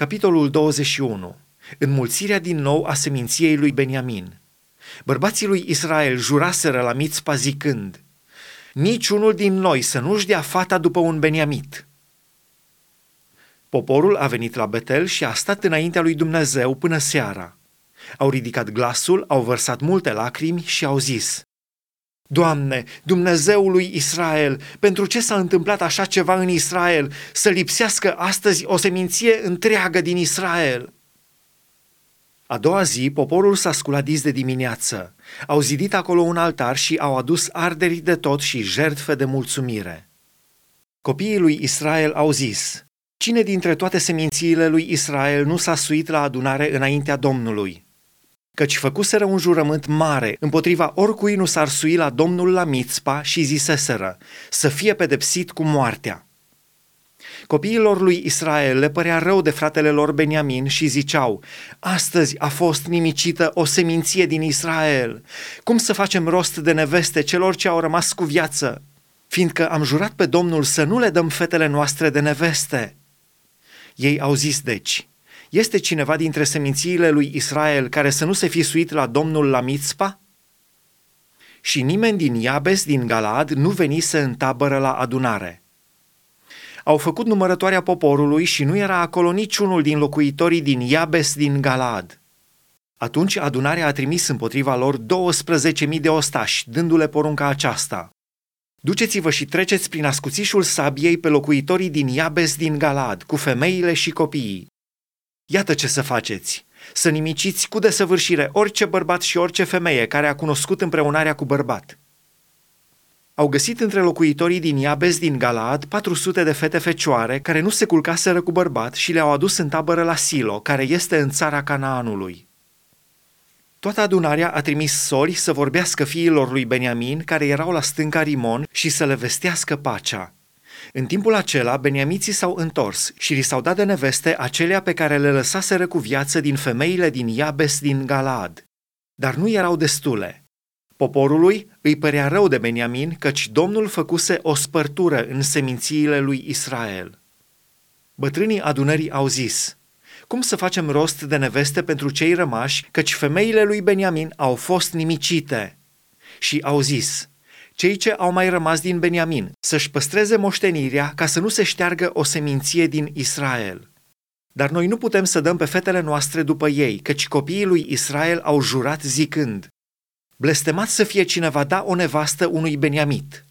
Capitolul 21. Înmulțirea din nou a seminției lui Beniamin. Bărbații lui Israel juraseră la Mitzpa zicând, Niciunul din noi să nu-și dea fata după un Beniamit. Poporul a venit la Betel și a stat înaintea lui Dumnezeu până seara. Au ridicat glasul, au vărsat multe lacrimi și au zis, Doamne, Dumnezeul lui Israel, pentru ce s-a întâmplat așa ceva în Israel, să lipsească astăzi o seminție întreagă din Israel? A doua zi, poporul s-a sculat dis de dimineață. Au zidit acolo un altar și au adus arderi de tot și jertfe de mulțumire. Copiii lui Israel au zis, Cine dintre toate semințiile lui Israel nu s-a suit la adunare înaintea Domnului? Căci făcuseră un jurământ mare, împotriva oricui nu s-ar sui la Domnul la Mitzpa și ziseseră, să fie pedepsit cu moartea. Copiilor lui Israel le părea rău de fratele lor Beniamin și ziceau, astăzi a fost nimicită o seminție din Israel. Cum să facem rost de neveste celor ce au rămas cu viață? Fiindcă am jurat pe Domnul să nu le dăm fetele noastre de neveste. Ei au zis deci, este cineva dintre semințiile lui Israel care să nu se fi suit la Domnul la Mitzpa? Și nimeni din Iabes, din Galad, nu venise în tabără la adunare. Au făcut numărătoarea poporului și nu era acolo niciunul din locuitorii din Iabes, din Galad. Atunci adunarea a trimis împotriva lor 12.000 de ostași, dându-le porunca aceasta. Duceți-vă și treceți prin ascuțișul sabiei pe locuitorii din Iabes din Galad, cu femeile și copiii. Iată ce să faceți! Să nimiciți cu desăvârșire orice bărbat și orice femeie care a cunoscut împreunarea cu bărbat. Au găsit între locuitorii din Iabes din Galaad 400 de fete fecioare care nu se culcaseră cu bărbat și le-au adus în tabără la Silo, care este în țara Canaanului. Toată adunarea a trimis sori să vorbească fiilor lui Beniamin, care erau la stânca Rimon, și să le vestească pacea. În timpul acela, beniamiții s-au întors și li s-au dat de neveste acelea pe care le lăsaseră cu viață din femeile din Iabes din Galaad. Dar nu erau destule. Poporului îi părea rău de Beniamin, căci Domnul făcuse o spărtură în semințiile lui Israel. Bătrânii adunării au zis, cum să facem rost de neveste pentru cei rămași, căci femeile lui Beniamin au fost nimicite? Și au zis, cei ce au mai rămas din Beniamin, să-și păstreze moștenirea ca să nu se șteargă o seminție din Israel. Dar noi nu putem să dăm pe fetele noastre după ei, căci copiii lui Israel au jurat zicând, Blestemat să fie cine va da o nevastă unui Beniamit.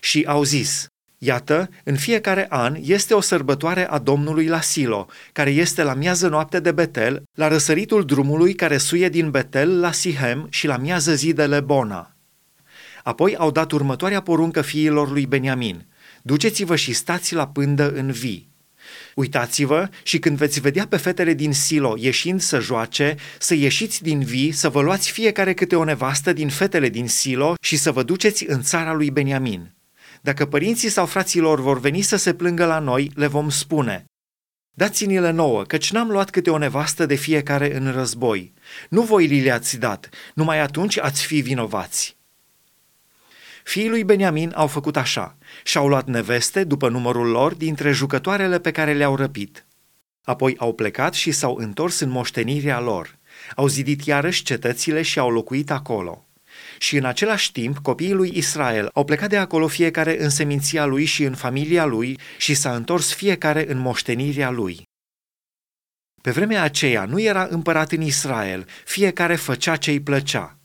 Și au zis, Iată, în fiecare an este o sărbătoare a Domnului la Silo, care este la miază noapte de Betel, la răsăritul drumului care suie din Betel la Sihem și la miază zi de Lebona. Apoi au dat următoarea poruncă fiilor lui Beniamin. Duceți-vă și stați la pândă în vii. Uitați-vă și când veți vedea pe fetele din Silo ieșind să joace, să ieșiți din vii, să vă luați fiecare câte o nevastă din fetele din Silo și să vă duceți în țara lui Beniamin. Dacă părinții sau fraților vor veni să se plângă la noi, le vom spune, Dați-ni-le nouă, căci n-am luat câte o nevastă de fiecare în război. Nu voi li le-ați dat, numai atunci ați fi vinovați. Fiii lui Beniamin au făcut așa și-au luat neveste după numărul lor dintre jucătoarele pe care le-au răpit. Apoi au plecat și s-au întors în moștenirea lor. Au zidit iarăși cetățile și au locuit acolo. Și în același timp, copiii lui Israel au plecat de acolo fiecare în seminția lui și în familia lui și s-a întors fiecare în moștenirea lui. Pe vremea aceea nu era împărat în Israel, fiecare făcea ce îi plăcea.